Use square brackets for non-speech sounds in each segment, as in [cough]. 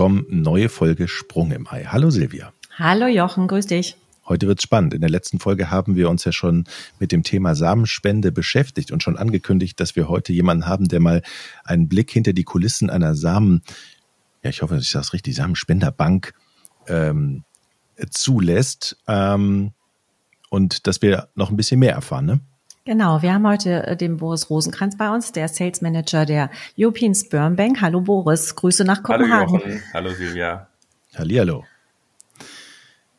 willkommen. Neue Folge Sprung im Ei. Hallo Silvia. Hallo Jochen, grüß dich. Heute wird's spannend. In der letzten Folge haben wir uns ja schon mit dem Thema Samenspende beschäftigt und schon angekündigt, dass wir heute jemanden haben, der mal einen Blick hinter die Kulissen einer Samen, ja, ich hoffe, ich sage es richtig, Samenspenderbank ähm, zulässt ähm, und dass wir noch ein bisschen mehr erfahren, ne? Genau, wir haben heute äh, den Boris Rosenkranz bei uns, der Sales Manager der European Sperm Bank. Hallo Boris, Grüße nach Kopenhagen. Hallo Jochen, hallo Silvia. Hallihallo.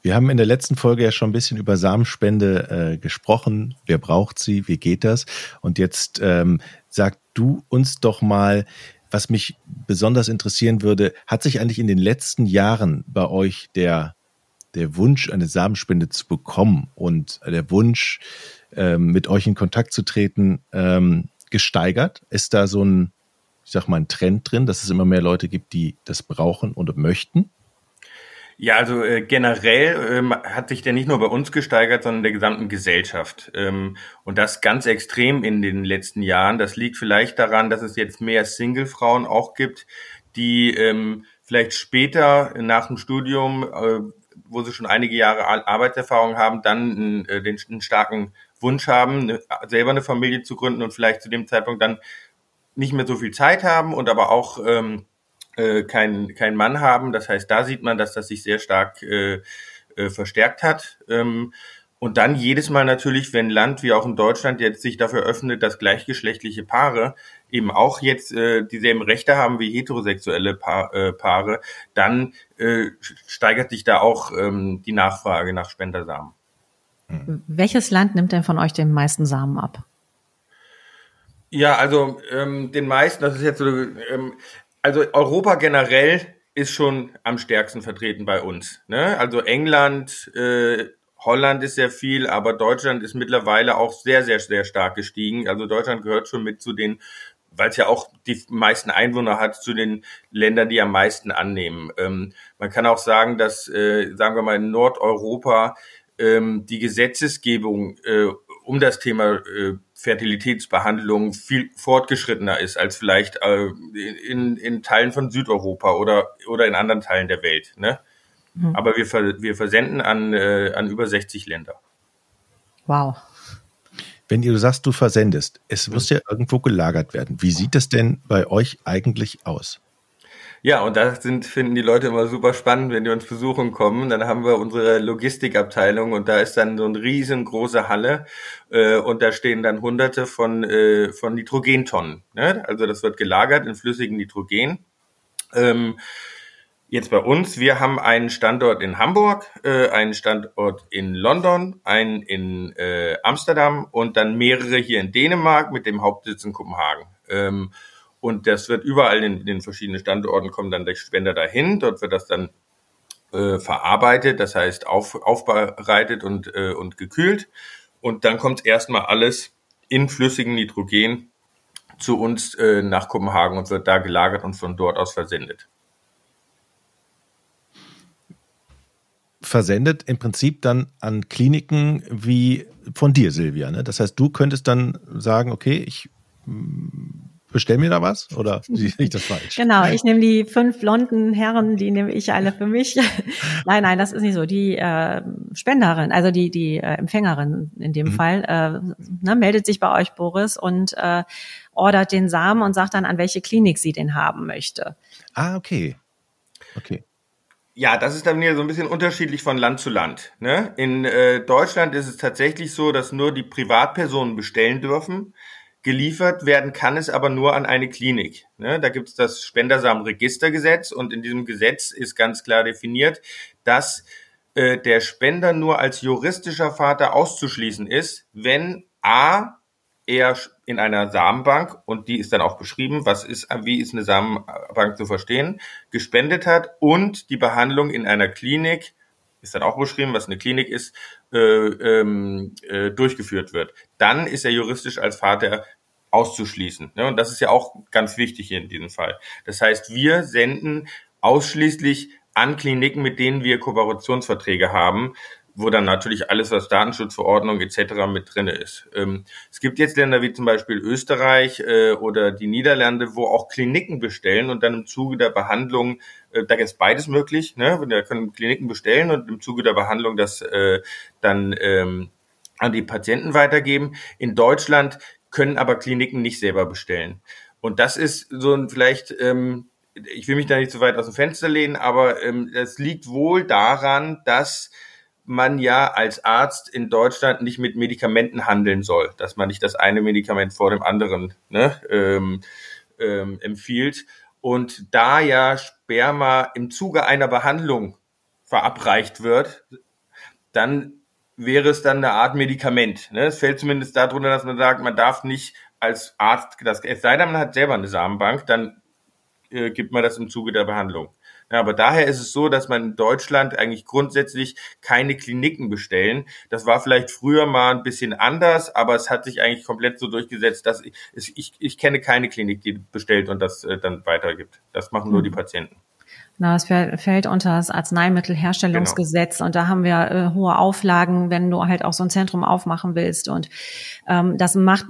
Wir haben in der letzten Folge ja schon ein bisschen über Samenspende äh, gesprochen. Wer braucht sie? Wie geht das? Und jetzt ähm, sag du uns doch mal, was mich besonders interessieren würde, hat sich eigentlich in den letzten Jahren bei euch der, der Wunsch, eine Samenspende zu bekommen und der Wunsch, ähm, mit euch in Kontakt zu treten, ähm, gesteigert? Ist da so ein, ich sag mal, ein Trend drin, dass es immer mehr Leute gibt, die das brauchen und möchten? Ja, also äh, generell ähm, hat sich der nicht nur bei uns gesteigert, sondern der gesamten Gesellschaft. Ähm, und das ganz extrem in den letzten Jahren. Das liegt vielleicht daran, dass es jetzt mehr Single-Frauen auch gibt, die ähm, vielleicht später nach dem Studium, äh, wo sie schon einige Jahre Arbeitserfahrung haben, dann äh, den, einen starken Wunsch haben, eine, selber eine Familie zu gründen und vielleicht zu dem Zeitpunkt dann nicht mehr so viel Zeit haben und aber auch ähm, äh, keinen kein Mann haben. Das heißt, da sieht man, dass das sich sehr stark äh, äh, verstärkt hat. Ähm, und dann jedes Mal natürlich, wenn Land wie auch in Deutschland jetzt sich dafür öffnet, dass gleichgeschlechtliche Paare eben auch jetzt äh, dieselben Rechte haben wie heterosexuelle pa äh, Paare, dann äh, steigert sich da auch ähm, die Nachfrage nach Spendersamen. Mhm. Welches Land nimmt denn von euch den meisten Samen ab? Ja, also ähm, den meisten, das ist jetzt so, ähm, also Europa generell ist schon am stärksten vertreten bei uns. Ne? Also England, äh, Holland ist sehr viel, aber Deutschland ist mittlerweile auch sehr, sehr, sehr stark gestiegen. Also Deutschland gehört schon mit zu den, weil es ja auch die meisten Einwohner hat, zu den Ländern, die am meisten annehmen. Ähm, man kann auch sagen, dass, äh, sagen wir mal, in Nordeuropa ähm, die Gesetzesgebung äh, um das Thema äh, Fertilitätsbehandlung viel fortgeschrittener ist als vielleicht äh, in, in Teilen von Südeuropa oder, oder in anderen Teilen der Welt. Ne? Mhm. Aber wir, ver, wir versenden an, äh, an über 60 Länder. Wow. Wenn du sagst, du versendest, es muss ja irgendwo gelagert werden. Wie sieht es denn bei euch eigentlich aus? Ja, und das sind, finden die Leute immer super spannend, wenn die uns besuchen kommen. Dann haben wir unsere Logistikabteilung und da ist dann so eine riesengroße Halle äh, und da stehen dann hunderte von, äh, von Nitrogentonnen. Ne? Also das wird gelagert in flüssigem Nitrogen. Ähm, Jetzt bei uns, wir haben einen Standort in Hamburg, äh, einen Standort in London, einen in äh, Amsterdam und dann mehrere hier in Dänemark mit dem Hauptsitz in Kopenhagen. Ähm, und das wird überall in, den verschiedenen Standorten kommen dann der Spender dahin. Dort wird das dann äh, verarbeitet, das heißt auf, aufbereitet und, äh, und gekühlt. Und dann kommt erstmal alles in flüssigem Nitrogen zu uns äh, nach Kopenhagen und wird da gelagert und von dort aus versendet. Versendet im Prinzip dann an Kliniken wie von dir, Silvia. Ne? Das heißt, du könntest dann sagen, okay, ich bestell mir da was oder [laughs] sehe ich das falsch? Genau, ich nehme die fünf blonden Herren, die nehme ich alle für mich. [laughs] nein, nein, das ist nicht so. Die äh, Spenderin, also die die äh, Empfängerin in dem mhm. Fall, äh, ne, meldet sich bei euch Boris und äh, ordert den Samen und sagt dann, an welche Klinik sie den haben möchte. Ah, okay. Okay. Ja, das ist dann wieder so ein bisschen unterschiedlich von Land zu Land. Ne? In äh, Deutschland ist es tatsächlich so, dass nur die Privatpersonen bestellen dürfen. Geliefert werden kann es aber nur an eine Klinik. Ne? Da gibt es das Spendersamenregistergesetz und in diesem Gesetz ist ganz klar definiert, dass äh, der Spender nur als juristischer Vater auszuschließen ist, wenn A er in einer Samenbank und die ist dann auch beschrieben, was ist, wie ist eine Samenbank zu verstehen, gespendet hat und die Behandlung in einer Klinik ist dann auch beschrieben, was eine Klinik ist, äh, ähm, äh, durchgeführt wird. Dann ist er juristisch als Vater auszuschließen. Ne? Und das ist ja auch ganz wichtig hier in diesem Fall. Das heißt, wir senden ausschließlich an Kliniken, mit denen wir Kooperationsverträge haben, wo dann natürlich alles, was Datenschutzverordnung etc. mit drinne ist. Ähm, es gibt jetzt Länder wie zum Beispiel Österreich äh, oder die Niederlande, wo auch Kliniken bestellen und dann im Zuge der Behandlung, äh, da ist beides möglich, ne? da können Kliniken bestellen und im Zuge der Behandlung das äh, dann ähm, an die Patienten weitergeben. In Deutschland können aber Kliniken nicht selber bestellen. Und das ist so ein vielleicht, ähm, ich will mich da nicht zu weit aus dem Fenster lehnen, aber ähm, das liegt wohl daran, dass man ja als Arzt in Deutschland nicht mit Medikamenten handeln soll, dass man nicht das eine Medikament vor dem anderen ne, ähm, ähm, empfiehlt. Und da ja Sperma im Zuge einer Behandlung verabreicht wird, dann wäre es dann eine Art Medikament. Ne? Es fällt zumindest darunter, dass man sagt, man darf nicht als Arzt, das, es sei denn, man hat selber eine Samenbank, dann äh, gibt man das im Zuge der Behandlung. Ja, aber daher ist es so, dass man in Deutschland eigentlich grundsätzlich keine Kliniken bestellen. Das war vielleicht früher mal ein bisschen anders, aber es hat sich eigentlich komplett so durchgesetzt, dass ich, ich, ich kenne keine Klinik, die bestellt und das äh, dann weitergibt. Das machen nur die mhm. Patienten. Na, es fällt unter das Arzneimittelherstellungsgesetz genau. und da haben wir äh, hohe Auflagen, wenn du halt auch so ein Zentrum aufmachen willst. Und ähm, das macht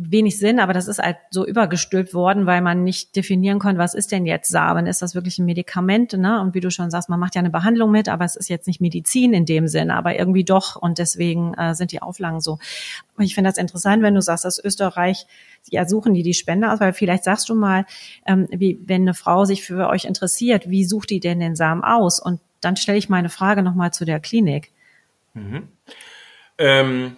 wenig Sinn, aber das ist halt so übergestülpt worden, weil man nicht definieren konnte, was ist denn jetzt Samen? Ist das wirklich ein Medikament? Ne? Und wie du schon sagst, man macht ja eine Behandlung mit, aber es ist jetzt nicht Medizin in dem Sinn, aber irgendwie doch. Und deswegen äh, sind die Auflagen so. Und ich finde das interessant, wenn du sagst, dass Österreich, ja, suchen die die Spender aus, weil vielleicht sagst du mal, ähm, wie, wenn eine Frau sich für euch interessiert, wie sucht die denn den Samen aus? Und dann stelle ich meine Frage nochmal zu der Klinik. Mhm. Ähm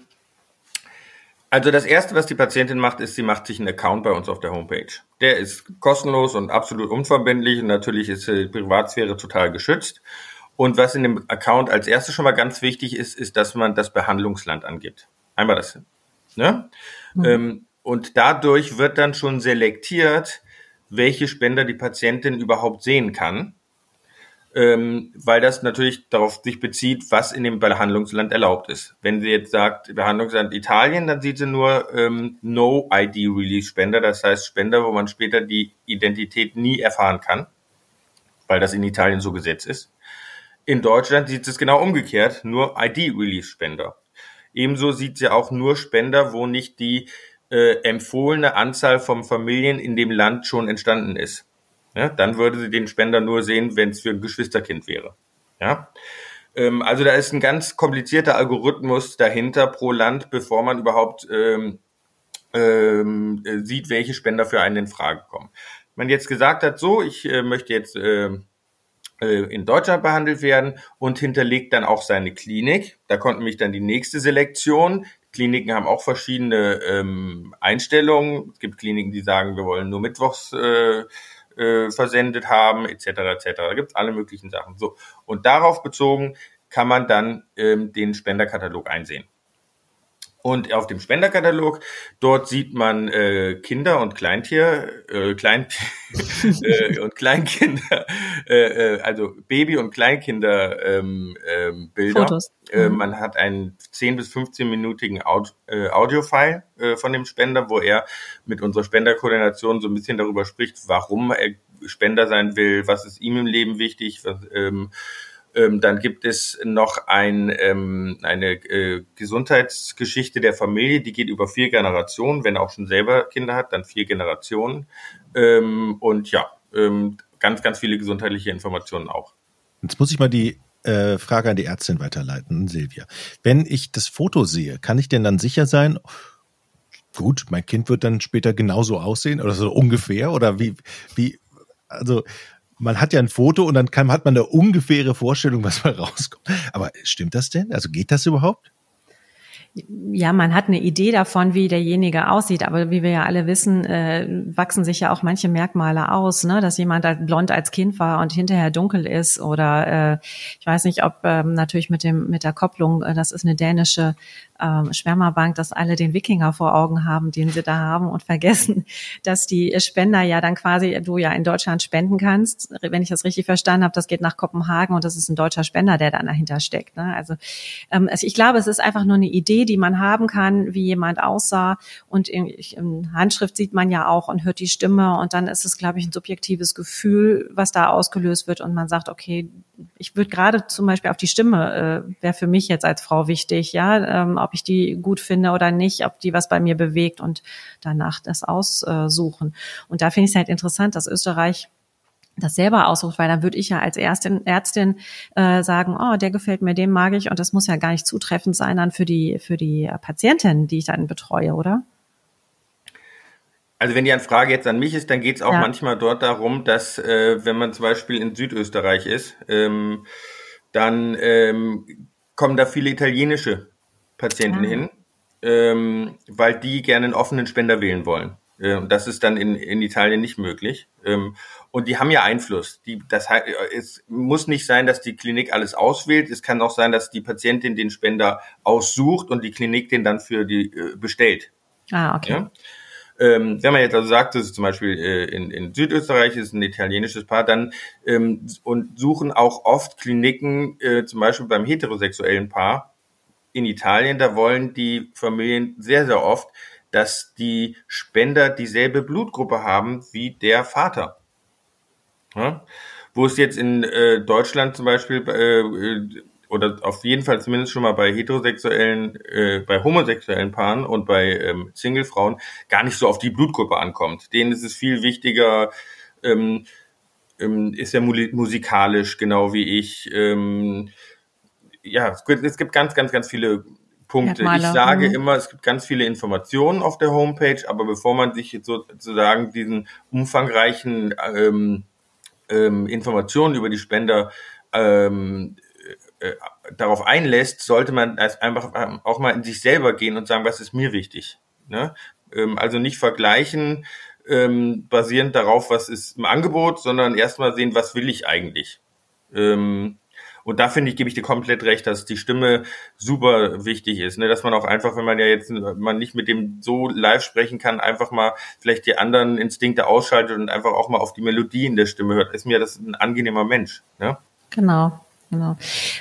also das Erste, was die Patientin macht, ist, sie macht sich einen Account bei uns auf der Homepage. Der ist kostenlos und absolut unverbindlich und natürlich ist die Privatsphäre total geschützt. Und was in dem Account als erstes schon mal ganz wichtig ist, ist, dass man das Behandlungsland angibt. Einmal das. Ne? Mhm. Ähm, und dadurch wird dann schon selektiert, welche Spender die Patientin überhaupt sehen kann ähm, weil das natürlich darauf sich bezieht, was in dem Behandlungsland erlaubt ist. Wenn sie jetzt sagt, Behandlungsland Italien, dann sieht sie nur ähm, No-ID-Release-Spender, das heißt Spender, wo man später die Identität nie erfahren kann, weil das in Italien so gesetzt ist. In Deutschland sieht es genau umgekehrt, nur ID-Release-Spender. Ebenso sieht sie auch nur Spender, wo nicht die äh, empfohlene Anzahl von Familien in dem Land schon entstanden ist. Ja, dann würde sie den Spender nur sehen, wenn es für ein Geschwisterkind wäre. Ja. Ähm, also da ist ein ganz komplizierter Algorithmus dahinter pro Land, bevor man überhaupt ähm, ähm, sieht, welche Spender für einen in Frage kommen. Wenn man jetzt gesagt hat, so, ich äh, möchte jetzt äh, äh, in Deutschland behandelt werden und hinterlegt dann auch seine Klinik. Da konnten mich dann die nächste Selektion. Kliniken haben auch verschiedene ähm, Einstellungen. Es gibt Kliniken, die sagen, wir wollen nur Mittwochs äh, äh, versendet haben, etc. etc. Da gibt's alle möglichen Sachen. So und darauf bezogen kann man dann ähm, den Spenderkatalog einsehen. Und auf dem Spenderkatalog, dort sieht man äh, Kinder und Kleintier, äh, Klein [laughs] äh, und Kleinkinder, äh, äh, also Baby- und Kleinkinder ähm, ähm, Bilder. Fotos. Äh, mhm. man hat einen 10 bis 15-minütigen Aud äh, Audiofile äh, von dem Spender, wo er mit unserer Spenderkoordination so ein bisschen darüber spricht, warum er Spender sein will, was ist ihm im Leben wichtig, was, ähm, ähm, dann gibt es noch ein, ähm, eine äh, Gesundheitsgeschichte der Familie, die geht über vier Generationen. Wenn er auch schon selber Kinder hat, dann vier Generationen. Ähm, und ja, ähm, ganz, ganz viele gesundheitliche Informationen auch. Jetzt muss ich mal die äh, Frage an die Ärztin weiterleiten, Silvia. Wenn ich das Foto sehe, kann ich denn dann sicher sein, gut, mein Kind wird dann später genauso aussehen oder so ungefähr? Oder wie, wie, also man hat ja ein Foto und dann kann, hat man eine ungefähre Vorstellung, was mal rauskommt. Aber stimmt das denn? Also geht das überhaupt? ja, man hat eine Idee davon, wie derjenige aussieht, aber wie wir ja alle wissen, äh, wachsen sich ja auch manche Merkmale aus, ne? dass jemand blond als Kind war und hinterher dunkel ist oder äh, ich weiß nicht, ob ähm, natürlich mit dem mit der Kopplung, äh, das ist eine dänische ähm, Schwärmerbank, dass alle den Wikinger vor Augen haben, den sie da haben und vergessen, [laughs] dass die Spender ja dann quasi du ja in Deutschland spenden kannst. Wenn ich das richtig verstanden habe, das geht nach Kopenhagen und das ist ein deutscher Spender, der dann dahinter steckt. Ne? Also, ähm, ich glaube, es ist einfach nur eine Idee, die man haben kann, wie jemand aussah und in, in Handschrift sieht man ja auch und hört die Stimme und dann ist es, glaube ich, ein subjektives Gefühl, was da ausgelöst wird und man sagt, okay, ich würde gerade zum Beispiel auf die Stimme, äh, wäre für mich jetzt als Frau wichtig, ja, ähm, ob ich die gut finde oder nicht, ob die was bei mir bewegt und danach das aussuchen. Und da finde ich es halt interessant, dass Österreich das selber aussucht, weil dann würde ich ja als Ärztin, Ärztin äh, sagen, oh, der gefällt mir, den mag ich und das muss ja gar nicht zutreffend sein dann für die für die Patientin, die ich dann betreue, oder? Also wenn die Anfrage jetzt an mich ist, dann geht es auch ja. manchmal dort darum, dass äh, wenn man zum Beispiel in Südösterreich ist, ähm, dann ähm, kommen da viele italienische Patienten ja. Hin, ähm, weil die gerne einen offenen Spender wählen wollen. Äh, das ist dann in, in Italien nicht möglich. Ähm, und die haben ja Einfluss. Die, das heißt, es muss nicht sein, dass die Klinik alles auswählt. Es kann auch sein, dass die Patientin den Spender aussucht und die Klinik den dann für die äh, bestellt. Ah, okay. Ja? Ähm, wenn man jetzt also sagt, das ist zum Beispiel äh, in, in Südösterreich ist ein italienisches Paar, dann ähm, und suchen auch oft Kliniken, äh, zum Beispiel beim heterosexuellen Paar in Italien, da wollen die Familien sehr, sehr oft, dass die Spender dieselbe Blutgruppe haben wie der Vater. Ja? Wo es jetzt in äh, Deutschland zum Beispiel äh, oder auf jeden Fall zumindest schon mal bei heterosexuellen, äh, bei homosexuellen Paaren und bei ähm, Singlefrauen gar nicht so auf die Blutgruppe ankommt. Denen ist es viel wichtiger, ähm, ähm, ist ja musikalisch genau wie ich. Ähm, ja, es gibt, ganz, ganz, ganz viele Punkte. Ich sage mhm. immer, es gibt ganz viele Informationen auf der Homepage, aber bevor man sich jetzt sozusagen diesen umfangreichen ähm, ähm, Informationen über die Spender ähm, äh, darauf einlässt, sollte man einfach ähm, auch mal in sich selber gehen und sagen, was ist mir wichtig. Ne? Ähm, also nicht vergleichen ähm, basierend darauf, was ist im Angebot, sondern erstmal sehen, was will ich eigentlich. Ähm, und da finde ich, gebe ich dir komplett recht, dass die Stimme super wichtig ist. Ne? Dass man auch einfach, wenn man ja jetzt man nicht mit dem so live sprechen kann, einfach mal vielleicht die anderen Instinkte ausschaltet und einfach auch mal auf die Melodie in der Stimme hört. Ist mir das ein angenehmer Mensch. Ne? Genau. Genau.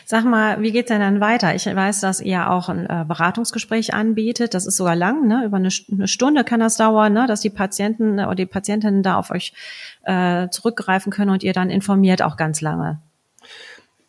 Sag mal, wie geht's denn dann weiter? Ich weiß, dass ihr auch ein äh, Beratungsgespräch anbietet. Das ist sogar lang, ne? Über eine, Stunde kann das dauern, ne? Dass die Patienten oder die Patientinnen da auf euch äh, zurückgreifen können und ihr dann informiert auch ganz lange.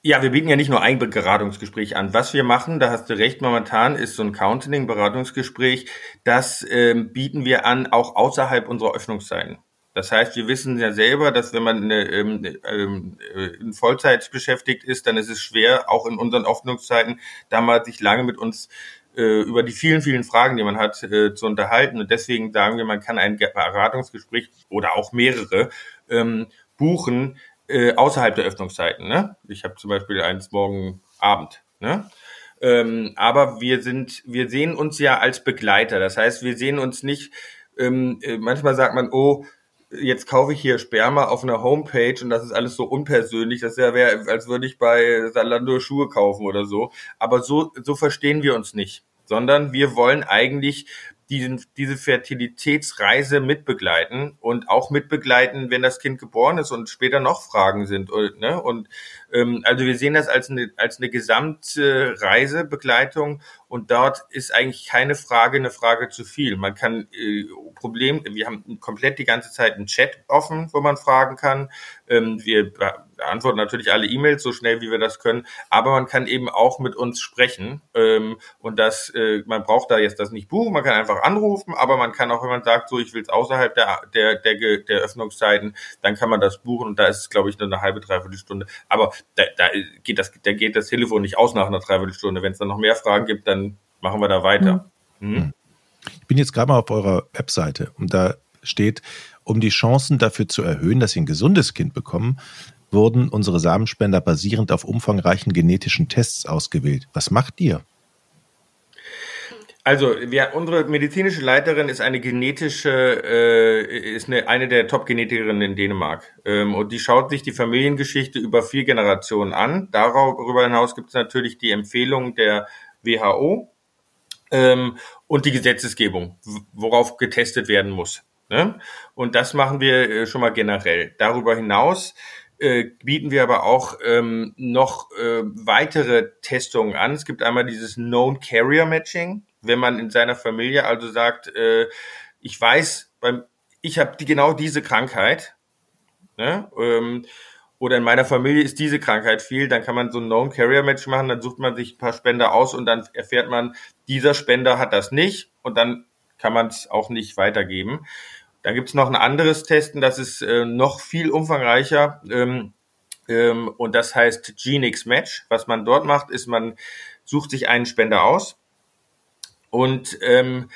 Ja, wir bieten ja nicht nur ein Beratungsgespräch an. Was wir machen, da hast du recht, momentan ist so ein Counseling-Beratungsgespräch, das ähm, bieten wir an, auch außerhalb unserer Öffnungszeiten. Das heißt, wir wissen ja selber, dass wenn man ähm, ähm, äh, in Vollzeit beschäftigt ist, dann ist es schwer, auch in unseren Öffnungszeiten, da mal sich lange mit uns äh, über die vielen, vielen Fragen, die man hat, äh, zu unterhalten. Und deswegen sagen wir, man kann ein Beratungsgespräch oder auch mehrere ähm, buchen, äh, außerhalb der Öffnungszeiten. Ne? Ich habe zum Beispiel eins morgen Abend. Ne? Ähm, aber wir sind, wir sehen uns ja als Begleiter. Das heißt, wir sehen uns nicht. Ähm, äh, manchmal sagt man, oh, jetzt kaufe ich hier Sperma auf einer Homepage und das ist alles so unpersönlich, das wäre, wär, als würde ich bei Salando Schuhe kaufen oder so. Aber so, so verstehen wir uns nicht, sondern wir wollen eigentlich diesen, diese Fertilitätsreise mitbegleiten und auch mitbegleiten, wenn das Kind geboren ist und später noch Fragen sind. Ne? Und ähm, also wir sehen das als eine, als eine gesamte Reisebegleitung und dort ist eigentlich keine Frage eine Frage zu viel. Man kann äh, Problem, wir haben komplett die ganze Zeit einen Chat offen, wo man fragen kann. Ähm, wir beantworten natürlich alle E-Mails so schnell, wie wir das können, aber man kann eben auch mit uns sprechen ähm, und das, äh, man braucht da jetzt das nicht buchen, man kann einfach anrufen, aber man kann auch, wenn man sagt, so ich will es außerhalb der, der, der, der Öffnungszeiten, dann kann man das buchen und da ist es, glaube ich, nur eine halbe, dreiviertel Stunde. Aber da, da geht das, da geht das Telefon nicht aus nach einer Dreiviertelstunde. Wenn es dann noch mehr Fragen gibt, dann machen wir da weiter. Mhm. Mhm. Ich bin jetzt gerade mal auf eurer Webseite und da steht, um die Chancen dafür zu erhöhen, dass sie ein gesundes Kind bekommen, wurden unsere Samenspender basierend auf umfangreichen genetischen Tests ausgewählt. Was macht ihr? Also, wir, unsere medizinische Leiterin ist eine genetische, äh, ist eine, eine der Top-Genetikerinnen in Dänemark. Ähm, und die schaut sich die Familiengeschichte über vier Generationen an. Darüber hinaus gibt es natürlich die Empfehlung der WHO ähm, und die Gesetzesgebung, worauf getestet werden muss. Ne? Und das machen wir äh, schon mal generell. Darüber hinaus äh, bieten wir aber auch ähm, noch äh, weitere Testungen an. Es gibt einmal dieses Known Carrier Matching, wenn man in seiner Familie also sagt, äh, ich weiß, beim, ich habe die, genau diese Krankheit, ne? ähm, oder in meiner Familie ist diese Krankheit viel, dann kann man so ein Known-Carrier-Match machen, dann sucht man sich ein paar Spender aus und dann erfährt man, dieser Spender hat das nicht und dann kann man es auch nicht weitergeben. Dann gibt es noch ein anderes Testen, das ist äh, noch viel umfangreicher ähm, ähm, und das heißt Genix Match. Was man dort macht, ist, man sucht sich einen Spender aus und ähm,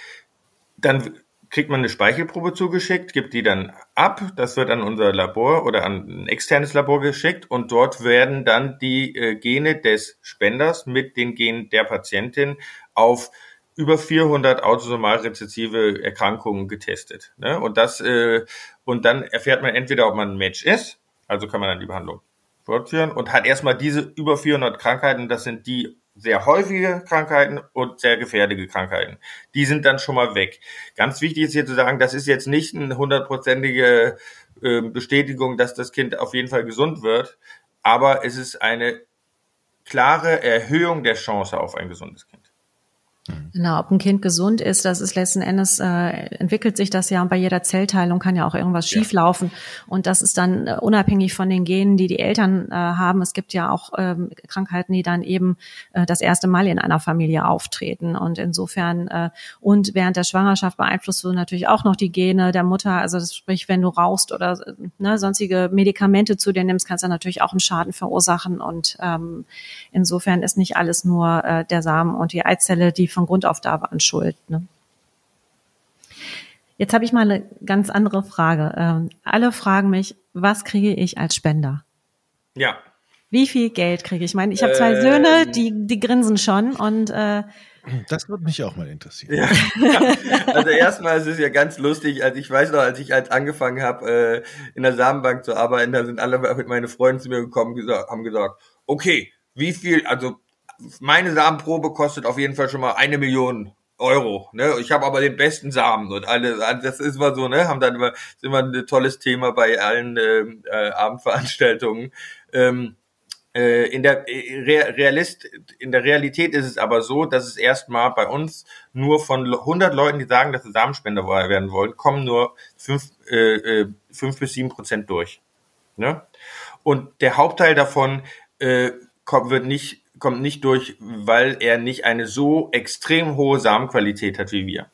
dann kriegt man eine Speichelprobe zugeschickt, gibt die dann ab. Das wird an unser Labor oder an ein externes Labor geschickt und dort werden dann die äh, Gene des Spenders mit den Genen der Patientin auf über 400 autosomal rezessive Erkrankungen getestet. Ne? Und das äh, und dann erfährt man entweder, ob man ein Match ist, also kann man dann die Behandlung fortführen und hat erstmal diese über 400 Krankheiten. Das sind die sehr häufige Krankheiten und sehr gefährliche Krankheiten. Die sind dann schon mal weg. Ganz wichtig ist hier zu sagen, das ist jetzt nicht eine hundertprozentige äh, Bestätigung, dass das Kind auf jeden Fall gesund wird, aber es ist eine klare Erhöhung der Chance auf ein gesundes Kind. Genau, ob ein Kind gesund ist, das ist letzten Endes, äh, entwickelt sich das ja und bei jeder Zellteilung kann ja auch irgendwas ja. schieflaufen. Und das ist dann äh, unabhängig von den Genen, die die Eltern äh, haben. Es gibt ja auch ähm, Krankheiten, die dann eben äh, das erste Mal in einer Familie auftreten. Und insofern, äh, und während der Schwangerschaft beeinflusst du natürlich auch noch die Gene der Mutter. Also das sprich, wenn du rauchst oder ne, sonstige Medikamente zu dir nimmst, kannst du natürlich auch einen Schaden verursachen. Und ähm, insofern ist nicht alles nur äh, der Samen und die Eizelle, die von Grund auf da waren schuld. Ne? Jetzt habe ich mal eine ganz andere Frage. Ähm, alle fragen mich, was kriege ich als Spender? Ja. Wie viel Geld kriege ich? Ich meine, ich habe zwei ähm, Söhne, die, die grinsen schon und äh, das würde mich auch mal interessieren. Ja. [laughs] Also erstmal ist es ja ganz lustig, als ich weiß noch, als ich halt angefangen habe, äh, in der Samenbank zu arbeiten, da sind alle mit meinen Freunden zu mir gekommen, gesagt, haben gesagt, okay, wie viel, also meine Samenprobe kostet auf jeden Fall schon mal eine Million Euro. Ne? Ich habe aber den besten Samen und alle, das ist immer so, ne, haben dann immer, ist immer ein tolles Thema bei allen ähm, äh, Abendveranstaltungen. Ähm, äh, in der äh, Realist, in der Realität ist es aber so, dass es erstmal bei uns nur von 100 Leuten, die sagen, dass sie Samenspender werden wollen, kommen nur fünf, äh, äh, fünf bis sieben Prozent durch. Ne? Und der Hauptteil davon äh, wird nicht kommt nicht durch, weil er nicht eine so extrem hohe Samenqualität hat wie wir.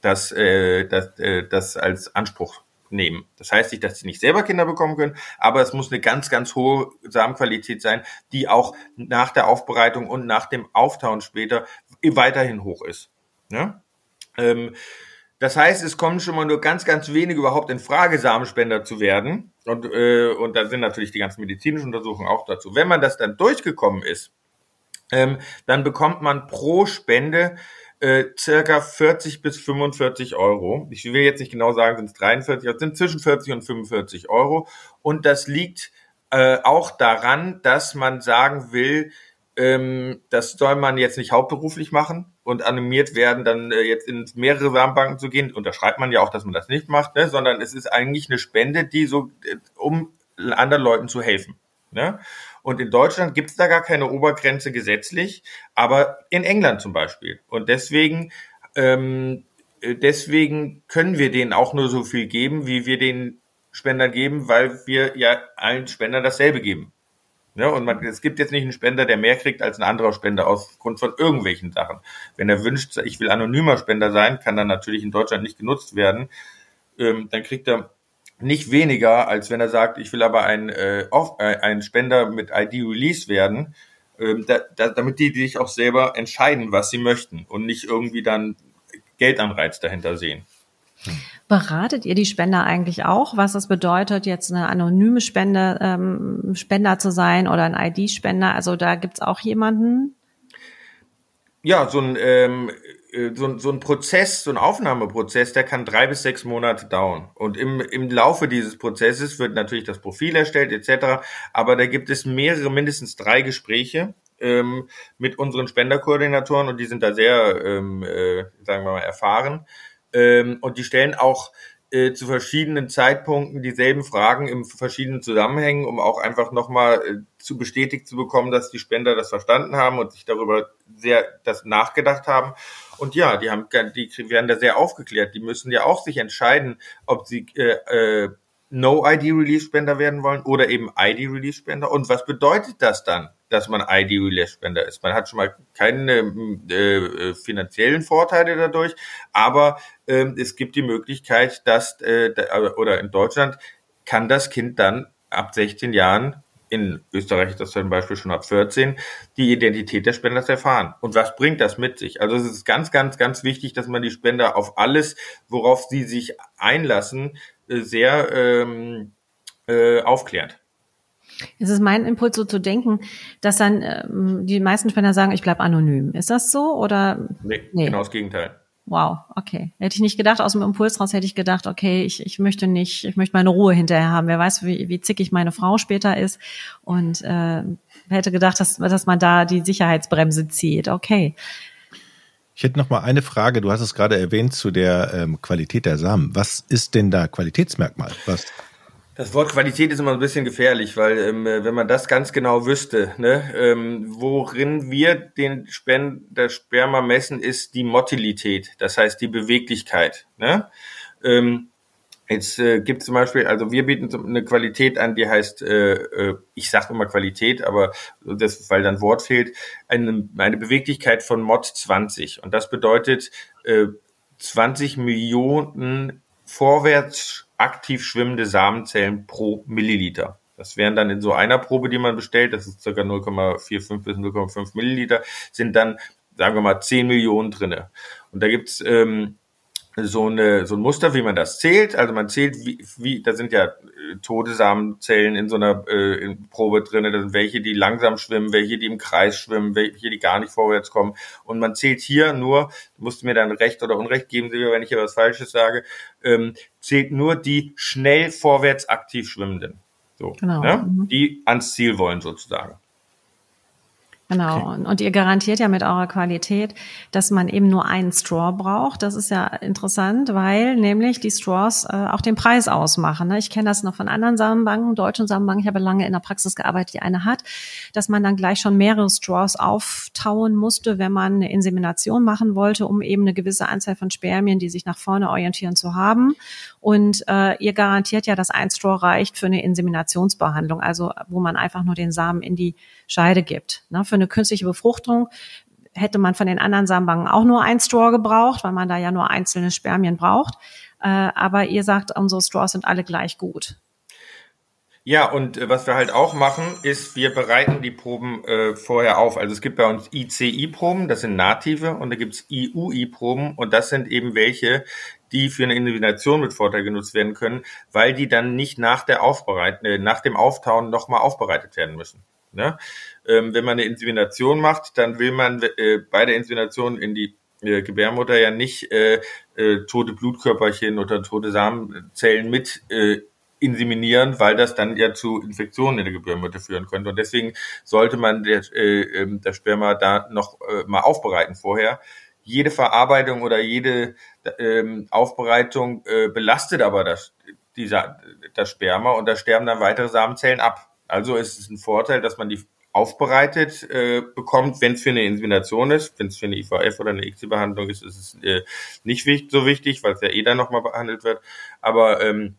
Das, äh, das, äh, das als Anspruch nehmen. Das heißt nicht, dass sie nicht selber Kinder bekommen können, aber es muss eine ganz, ganz hohe Samenqualität sein, die auch nach der Aufbereitung und nach dem Auftauen später weiterhin hoch ist. Ja? Ähm, das heißt, es kommen schon mal nur ganz, ganz wenig überhaupt in Frage, Samenspender zu werden. Und, äh, und da sind natürlich die ganzen medizinischen Untersuchungen auch dazu. Wenn man das dann durchgekommen ist, ähm, dann bekommt man pro Spende äh, circa 40 bis 45 Euro. Ich will jetzt nicht genau sagen, sind es 43, es sind zwischen 40 und 45 Euro. Und das liegt äh, auch daran, dass man sagen will, ähm, das soll man jetzt nicht hauptberuflich machen und animiert werden, dann äh, jetzt in mehrere Samenbanken zu gehen. Unterschreibt man ja auch, dass man das nicht macht, ne? sondern es ist eigentlich eine Spende, die so, äh, um anderen Leuten zu helfen. Ne? Und in Deutschland gibt es da gar keine Obergrenze gesetzlich, aber in England zum Beispiel. Und deswegen, ähm, äh, deswegen können wir denen auch nur so viel geben, wie wir den Spendern geben, weil wir ja allen Spendern dasselbe geben. Ja, und man, es gibt jetzt nicht einen Spender, der mehr kriegt als ein anderer Spender aufgrund von irgendwelchen Sachen. Wenn er wünscht, ich will anonymer Spender sein, kann dann natürlich in Deutschland nicht genutzt werden. Ähm, dann kriegt er nicht weniger, als wenn er sagt, ich will aber ein, äh, auf, äh, ein Spender mit ID-Release werden, ähm, da, da, damit die sich auch selber entscheiden, was sie möchten und nicht irgendwie dann Geldanreiz dahinter sehen. Beratet ihr die Spender eigentlich auch, was es bedeutet, jetzt eine anonyme Spende, ähm, Spender zu sein oder ein ID-Spender? Also da gibt's auch jemanden? Ja, so ein ähm, äh, so, so ein Prozess, so ein Aufnahmeprozess, der kann drei bis sechs Monate dauern. Und im, im Laufe dieses Prozesses wird natürlich das Profil erstellt etc. Aber da gibt es mehrere, mindestens drei Gespräche ähm, mit unseren Spenderkoordinatoren und die sind da sehr, ähm, äh, sagen wir mal, erfahren. Ähm, und die stellen auch äh, zu verschiedenen Zeitpunkten dieselben Fragen in verschiedenen Zusammenhängen, um auch einfach nochmal äh, zu bestätigt zu bekommen, dass die Spender das verstanden haben und sich darüber sehr das nachgedacht haben. Und ja, die haben, die werden da sehr aufgeklärt. Die müssen ja auch sich entscheiden, ob sie äh, äh, No-ID-Release-Spender werden wollen oder eben ID-Release-Spender. Und was bedeutet das dann, dass man ID-Release-Spender ist? Man hat schon mal keine äh, finanziellen Vorteile dadurch, aber äh, es gibt die Möglichkeit, dass, äh, oder in Deutschland kann das Kind dann ab 16 Jahren in Österreich ist das zum Beispiel schon ab 14, die Identität des Spenders erfahren. Und was bringt das mit sich? Also es ist ganz, ganz, ganz wichtig, dass man die Spender auf alles, worauf sie sich einlassen, äh, sehr ähm, äh, aufklärt. Es ist mein Impuls, so zu denken, dass dann ähm, die meisten Spender sagen, ich bleibe anonym. Ist das so oder? Nee, nee, genau das Gegenteil. Wow, okay. Hätte ich nicht gedacht, aus dem Impuls raus hätte ich gedacht, okay, ich, ich möchte nicht, ich möchte meine Ruhe hinterher haben. Wer weiß, wie, wie zickig meine Frau später ist. Und äh, hätte gedacht, dass, dass man da die Sicherheitsbremse zieht. Okay. Ich hätte noch mal eine Frage. Du hast es gerade erwähnt zu der ähm, Qualität der Samen. Was ist denn da Qualitätsmerkmal? Was? Das Wort Qualität ist immer ein bisschen gefährlich, weil ähm, wenn man das ganz genau wüsste, ne, ähm, worin wir den Spen der Sperma messen, ist die Motilität, das heißt die Beweglichkeit. Ne? Ähm, jetzt äh, gibt zum Beispiel, also wir bieten eine Qualität an, die heißt, äh, äh, ich sage immer Qualität, aber das, weil dann Wort fehlt, eine, eine Beweglichkeit von Mod 20. Und das bedeutet äh, 20 Millionen vorwärts aktiv schwimmende Samenzellen pro Milliliter. Das wären dann in so einer Probe, die man bestellt, das ist circa 0,45 bis 0,5 Milliliter, sind dann, sagen wir mal, 10 Millionen drinne. Und da gibt's ähm, so, eine, so ein Muster, wie man das zählt. Also man zählt, wie, wie da sind ja äh, tote Samenzellen in so einer äh, in Probe drin. Da sind welche, die langsam schwimmen, welche, die im Kreis schwimmen, welche, die gar nicht vorwärts kommen. Und man zählt hier nur, du musst mir dann Recht oder Unrecht geben, wenn ich hier was Falsches sage, ähm, zählt nur die schnell vorwärts aktiv Schwimmenden. So, genau. Ne? Die ans Ziel wollen sozusagen. Genau. Okay. Und ihr garantiert ja mit eurer Qualität, dass man eben nur einen Straw braucht. Das ist ja interessant, weil nämlich die Straws äh, auch den Preis ausmachen. Ne? Ich kenne das noch von anderen Samenbanken, deutschen Samenbanken. Ich habe lange in der Praxis gearbeitet, die eine hat, dass man dann gleich schon mehrere Straws auftauen musste, wenn man eine Insemination machen wollte, um eben eine gewisse Anzahl von Spermien, die sich nach vorne orientieren, zu haben. Und äh, ihr garantiert ja, dass ein Straw reicht für eine Inseminationsbehandlung, also wo man einfach nur den Samen in die Scheide gibt. Ne? Für eine künstliche Befruchtung hätte man von den anderen Samenbanken auch nur ein Straw gebraucht, weil man da ja nur einzelne Spermien braucht. Äh, aber ihr sagt, unsere Straws sind alle gleich gut. Ja, und äh, was wir halt auch machen, ist, wir bereiten die Proben äh, vorher auf. Also es gibt bei uns ICI-Proben, das sind native, und da gibt's IUI-Proben, und das sind eben welche, die für eine Insemination mit Vorteil genutzt werden können, weil die dann nicht nach der Aufbereitung, äh, nach dem Auftauen nochmal aufbereitet werden müssen. Ne? Ähm, wenn man eine Insemination macht, dann will man äh, bei der Insemination in die äh, Gebärmutter ja nicht äh, äh, tote Blutkörperchen oder tote Samenzellen mit äh, inseminieren, weil das dann ja zu Infektionen in der Gebärmutter führen könnte. Und deswegen sollte man der, äh, ähm, das Sperma da noch äh, mal aufbereiten vorher. Jede Verarbeitung oder jede ähm, Aufbereitung äh, belastet aber das, dieser, das Sperma und da sterben dann weitere Samenzellen ab. Also ist es ein Vorteil, dass man die aufbereitet äh, bekommt, wenn es für eine Insemination ist. Wenn es für eine IVF oder eine ICSI-Behandlung ist, ist es äh, nicht wichtig, so wichtig, weil es ja eh dann nochmal behandelt wird. Aber ähm,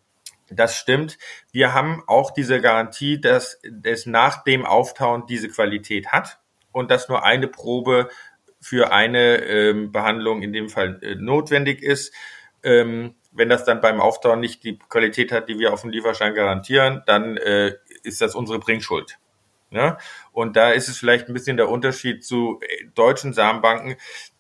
das stimmt. Wir haben auch diese Garantie, dass es nach dem Auftauen diese Qualität hat und dass nur eine Probe für eine ähm, Behandlung in dem Fall äh, notwendig ist. Ähm, wenn das dann beim Auftauen nicht die Qualität hat, die wir auf dem Lieferschein garantieren, dann äh, ist das unsere Bringschuld. Ja? Und da ist es vielleicht ein bisschen der Unterschied zu äh, deutschen Samenbanken.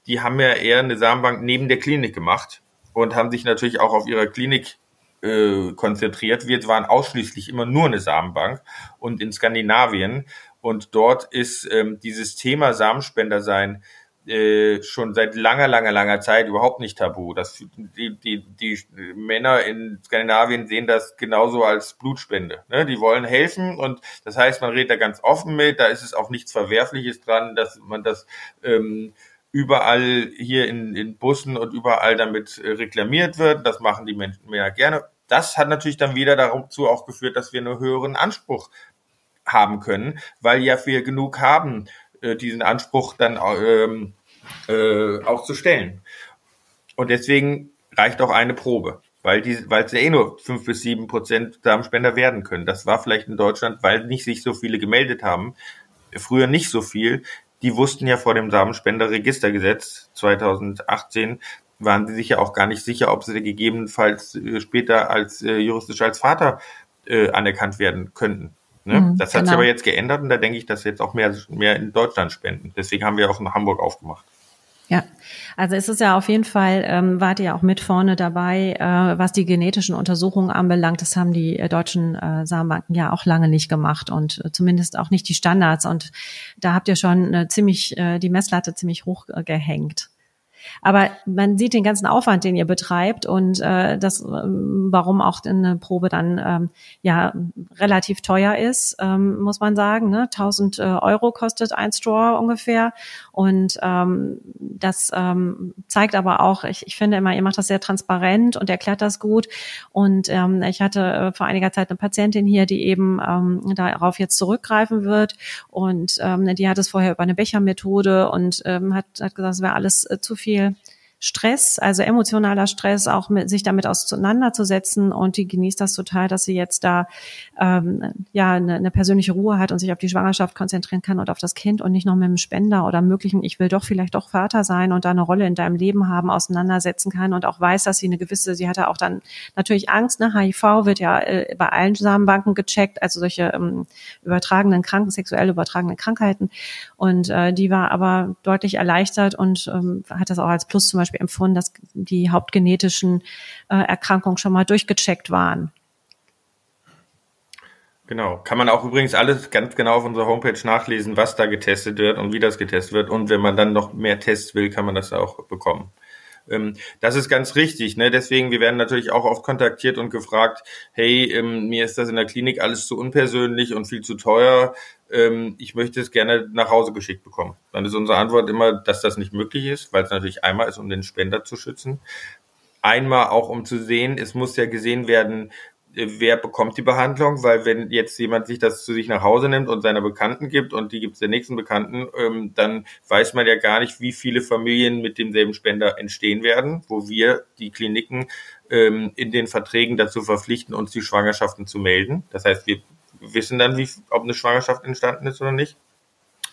Die haben ja eher eine Samenbank neben der Klinik gemacht und haben sich natürlich auch auf ihrer Klinik äh, konzentriert. Wir waren ausschließlich immer nur eine Samenbank und in Skandinavien. Und dort ist ähm, dieses Thema Samenspender sein äh, schon seit langer, langer, langer Zeit überhaupt nicht tabu. Das, die, die, die Männer in Skandinavien sehen das genauso als Blutspende. Ne? Die wollen helfen und das heißt, man redet da ganz offen mit, da ist es auch nichts Verwerfliches dran, dass man das ähm, überall hier in, in Bussen und überall damit äh, reklamiert wird. Das machen die Menschen mehr gerne. Das hat natürlich dann wieder dazu auch geführt, dass wir einen höheren Anspruch haben können, weil ja wir genug haben, äh, diesen Anspruch dann ähm, äh, auch zu stellen. Und deswegen reicht auch eine Probe. weil die, weil es ja eh nur fünf bis sieben Prozent Samenspender werden können. Das war vielleicht in Deutschland, weil nicht sich so viele gemeldet haben, früher nicht so viel. Die wussten ja vor dem Samenspenderregistergesetz 2018, waren sie sich ja auch gar nicht sicher, ob sie gegebenenfalls äh, später als äh, juristisch als Vater äh, anerkannt werden könnten. Ne? Mhm, das hat genau. sich aber jetzt geändert und da denke ich, dass jetzt auch mehr, mehr in Deutschland spenden. Deswegen haben wir auch in Hamburg aufgemacht. Ja, also es ist ja auf jeden Fall, ähm, wart ihr auch mit vorne dabei, äh, was die genetischen Untersuchungen anbelangt. Das haben die äh, deutschen äh, Samenbanken ja auch lange nicht gemacht und äh, zumindest auch nicht die Standards. Und da habt ihr schon äh, ziemlich äh, die Messlatte ziemlich hoch äh, gehängt. Aber man sieht den ganzen Aufwand, den ihr betreibt und äh, das, ähm, warum auch eine Probe dann ähm, ja relativ teuer ist, ähm, muss man sagen. Ne? 1000 äh, Euro kostet ein Straw ungefähr und ähm, das ähm, zeigt aber auch, ich, ich finde immer, ihr macht das sehr transparent und erklärt das gut. Und ähm, ich hatte äh, vor einiger Zeit eine Patientin hier, die eben ähm, darauf jetzt zurückgreifen wird und ähm, die hat es vorher über eine Bechermethode und ähm, hat, hat gesagt, es wäre alles äh, zu viel viel Stress, also emotionaler Stress, auch mit sich damit auseinanderzusetzen. Und die genießt das total, dass sie jetzt da ähm, ja eine, eine persönliche Ruhe hat und sich auf die Schwangerschaft konzentrieren kann und auf das Kind und nicht noch mit dem Spender oder möglichen, ich will doch vielleicht doch Vater sein und da eine Rolle in deinem Leben haben, auseinandersetzen kann und auch weiß, dass sie eine gewisse, sie hatte auch dann natürlich Angst, ne, HIV wird ja äh, bei allen Samenbanken gecheckt, also solche ähm, übertragenen Kranken, sexuell übertragenen Krankheiten. Und äh, die war aber deutlich erleichtert und ähm, hat das auch als Plus zum Beispiel Beispiel empfunden, dass die hauptgenetischen äh, Erkrankungen schon mal durchgecheckt waren. Genau. Kann man auch übrigens alles ganz genau auf unserer Homepage nachlesen, was da getestet wird und wie das getestet wird. Und wenn man dann noch mehr Tests will, kann man das auch bekommen. Ähm, das ist ganz richtig. Ne? Deswegen, wir werden natürlich auch oft kontaktiert und gefragt, hey, ähm, mir ist das in der Klinik alles zu unpersönlich und viel zu teuer. Ähm, ich möchte es gerne nach Hause geschickt bekommen. Dann ist unsere Antwort immer, dass das nicht möglich ist, weil es natürlich einmal ist, um den Spender zu schützen. Einmal auch, um zu sehen, es muss ja gesehen werden, wer bekommt die Behandlung, weil wenn jetzt jemand sich das zu sich nach Hause nimmt und seiner Bekannten gibt und die gibt es der nächsten Bekannten, ähm, dann weiß man ja gar nicht, wie viele Familien mit demselben Spender entstehen werden, wo wir die Kliniken ähm, in den Verträgen dazu verpflichten, uns die Schwangerschaften zu melden. Das heißt, wir wissen dann, wie, ob eine Schwangerschaft entstanden ist oder nicht.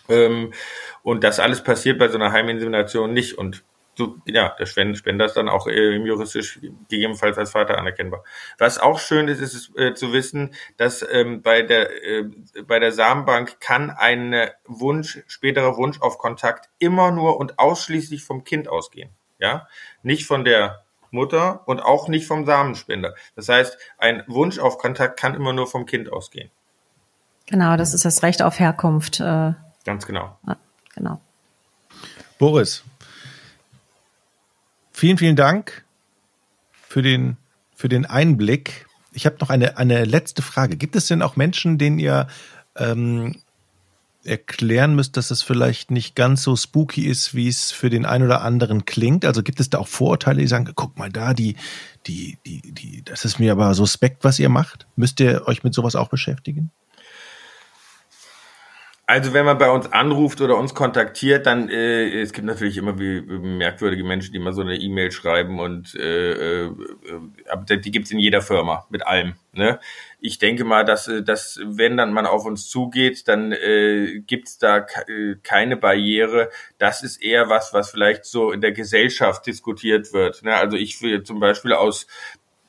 Ähm, und das alles passiert bei so einer Heiminsemination nicht. Und so, ja, der Spender ist dann auch äh, juristisch gegebenenfalls als Vater anerkennbar. Was auch schön ist, ist äh, zu wissen, dass ähm, bei der äh, bei der Samenbank kann ein Wunsch, späterer Wunsch auf Kontakt immer nur und ausschließlich vom Kind ausgehen. Ja, nicht von der Mutter und auch nicht vom Samenspender. Das heißt, ein Wunsch auf Kontakt kann immer nur vom Kind ausgehen. Genau, das ist das Recht auf Herkunft. Äh, Ganz genau. Genau. Boris, Vielen, vielen Dank für den, für den Einblick. Ich habe noch eine, eine letzte Frage. Gibt es denn auch Menschen, denen ihr ähm, erklären müsst, dass es vielleicht nicht ganz so spooky ist, wie es für den einen oder anderen klingt? Also gibt es da auch Vorurteile, die sagen, guck mal da, die, die, die, die, das ist mir aber suspekt, was ihr macht? Müsst ihr euch mit sowas auch beschäftigen? Also wenn man bei uns anruft oder uns kontaktiert, dann äh, es gibt natürlich immer wie, merkwürdige Menschen, die immer so eine E-Mail schreiben und äh, äh, die gibt's in jeder Firma mit allem. Ne? Ich denke mal, dass, äh, dass wenn dann man auf uns zugeht, dann äh, gibt's da äh, keine Barriere. Das ist eher was, was vielleicht so in der Gesellschaft diskutiert wird. Ne? Also ich will zum Beispiel aus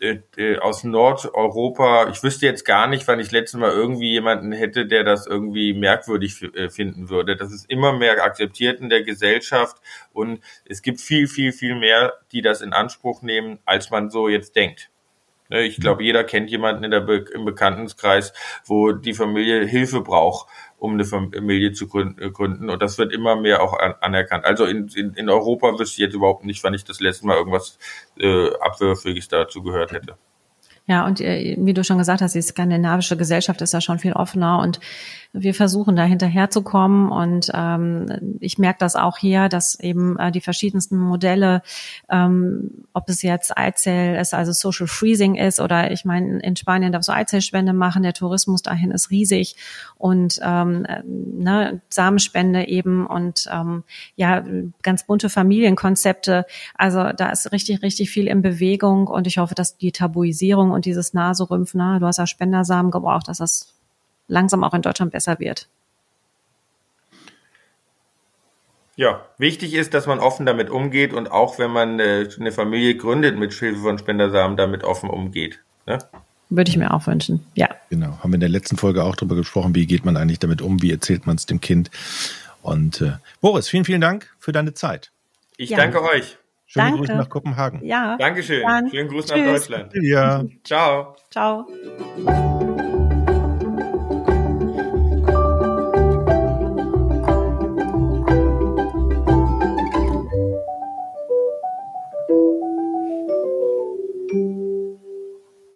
äh, äh, aus Nordeuropa, ich wüsste jetzt gar nicht, wann ich letztes Mal irgendwie jemanden hätte, der das irgendwie merkwürdig äh, finden würde. Das ist immer mehr akzeptiert in der Gesellschaft und es gibt viel, viel, viel mehr, die das in Anspruch nehmen, als man so jetzt denkt. Ne, ich glaube, jeder kennt jemanden in der Be im Bekanntenkreis, wo die Familie Hilfe braucht, um eine Familie zu äh, gründen. Und das wird immer mehr auch anerkannt. Also in, in, in Europa wüsste ich jetzt überhaupt nicht, wann ich das letzte Mal irgendwas äh, Abwürfiges dazu gehört hätte. Ja, und äh, wie du schon gesagt hast, die skandinavische Gesellschaft ist ja schon viel offener und wir versuchen da hinterherzukommen und ähm, ich merke das auch hier, dass eben äh, die verschiedensten Modelle, ähm, ob es jetzt Eizell ist, also Social Freezing ist oder ich meine, in Spanien darfst du Eizellspende machen, der Tourismus dahin ist riesig und ähm, äh, ne, Samenspende eben und ähm, ja, ganz bunte Familienkonzepte. Also da ist richtig, richtig viel in Bewegung und ich hoffe, dass die Tabuisierung und dieses Naserümpfen, na, du hast ja Spendersamen gebraucht, dass das langsam auch in Deutschland besser wird. Ja, wichtig ist, dass man offen damit umgeht und auch wenn man äh, eine Familie gründet mit Hilfe von Spendersamen, damit offen umgeht. Ne? Würde ich mir auch wünschen, ja. Genau, haben wir in der letzten Folge auch darüber gesprochen, wie geht man eigentlich damit um, wie erzählt man es dem Kind. Und äh, Boris, vielen, vielen Dank für deine Zeit. Ich ja. danke euch. Schöne danke. Grüße nach Kopenhagen. Ja. Dankeschön. Dann. Schönen Gruß Tschüss. nach Deutschland. Ja. Ciao. Ciao.